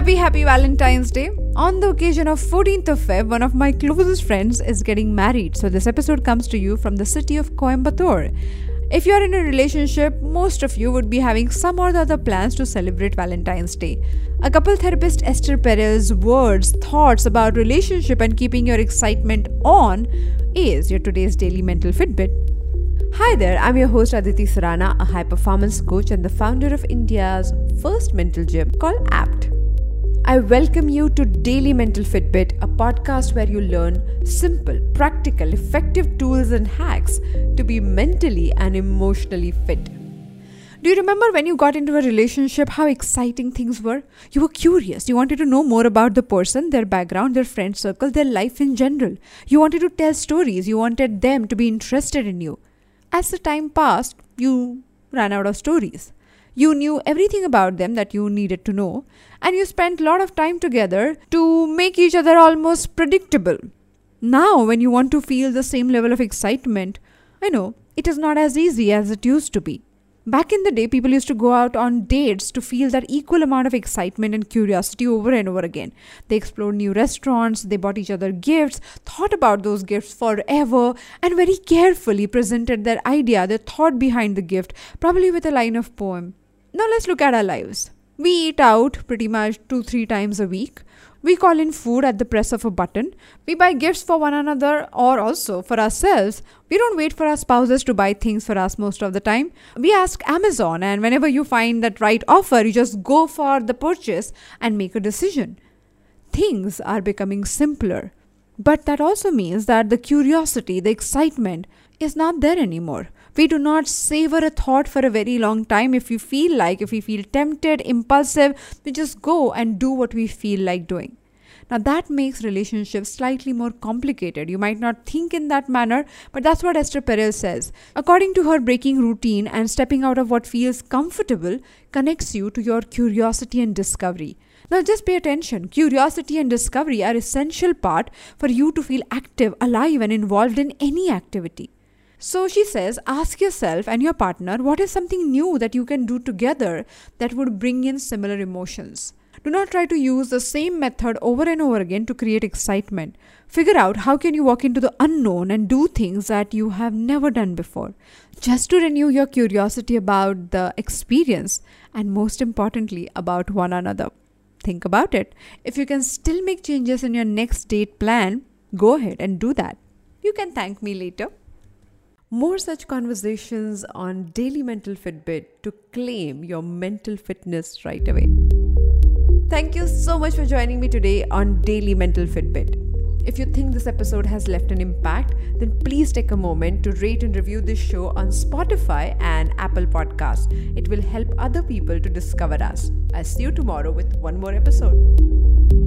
Happy, happy Valentine's Day. On the occasion of 14th of Feb, one of my closest friends is getting married. So this episode comes to you from the city of Coimbatore. If you are in a relationship, most of you would be having some or the other plans to celebrate Valentine's Day. A couple therapist Esther Perel's words, thoughts about relationship and keeping your excitement on is your today's daily mental Fitbit. Hi there, I'm your host Aditi Surana, a high performance coach and the founder of India's first mental gym called APT. I welcome you to Daily Mental Fitbit, a podcast where you learn simple, practical, effective tools and hacks to be mentally and emotionally fit. Do you remember when you got into a relationship how exciting things were? You were curious. You wanted to know more about the person, their background, their friend circle, their life in general. You wanted to tell stories. You wanted them to be interested in you. As the time passed, you ran out of stories. You knew everything about them that you needed to know, and you spent a lot of time together to make each other almost predictable. Now, when you want to feel the same level of excitement, I know it is not as easy as it used to be. Back in the day, people used to go out on dates to feel that equal amount of excitement and curiosity over and over again. They explored new restaurants, they bought each other gifts, thought about those gifts forever, and very carefully presented their idea, their thought behind the gift, probably with a line of poem. Now let's look at our lives. We eat out pretty much two, three times a week. We call in food at the press of a button. We buy gifts for one another or also for ourselves. We don't wait for our spouses to buy things for us most of the time. We ask Amazon, and whenever you find that right offer, you just go for the purchase and make a decision. Things are becoming simpler. But that also means that the curiosity, the excitement is not there anymore. We do not savor a thought for a very long time. If we feel like, if we feel tempted, impulsive, we just go and do what we feel like doing. Now, that makes relationships slightly more complicated. You might not think in that manner, but that's what Esther Perel says. According to her, breaking routine and stepping out of what feels comfortable connects you to your curiosity and discovery. Now, just pay attention. Curiosity and discovery are essential part for you to feel active, alive, and involved in any activity. So she says, ask yourself and your partner what is something new that you can do together that would bring in similar emotions. Do not try to use the same method over and over again to create excitement. Figure out how can you walk into the unknown and do things that you have never done before. Just to renew your curiosity about the experience and most importantly about one another. Think about it. If you can still make changes in your next date plan, go ahead and do that. You can thank me later. More such conversations on Daily Mental Fitbit to claim your mental fitness right away. Thank you so much for joining me today on Daily Mental Fitbit. If you think this episode has left an impact, then please take a moment to rate and review this show on Spotify and Apple Podcasts. It will help other people to discover us. I'll see you tomorrow with one more episode.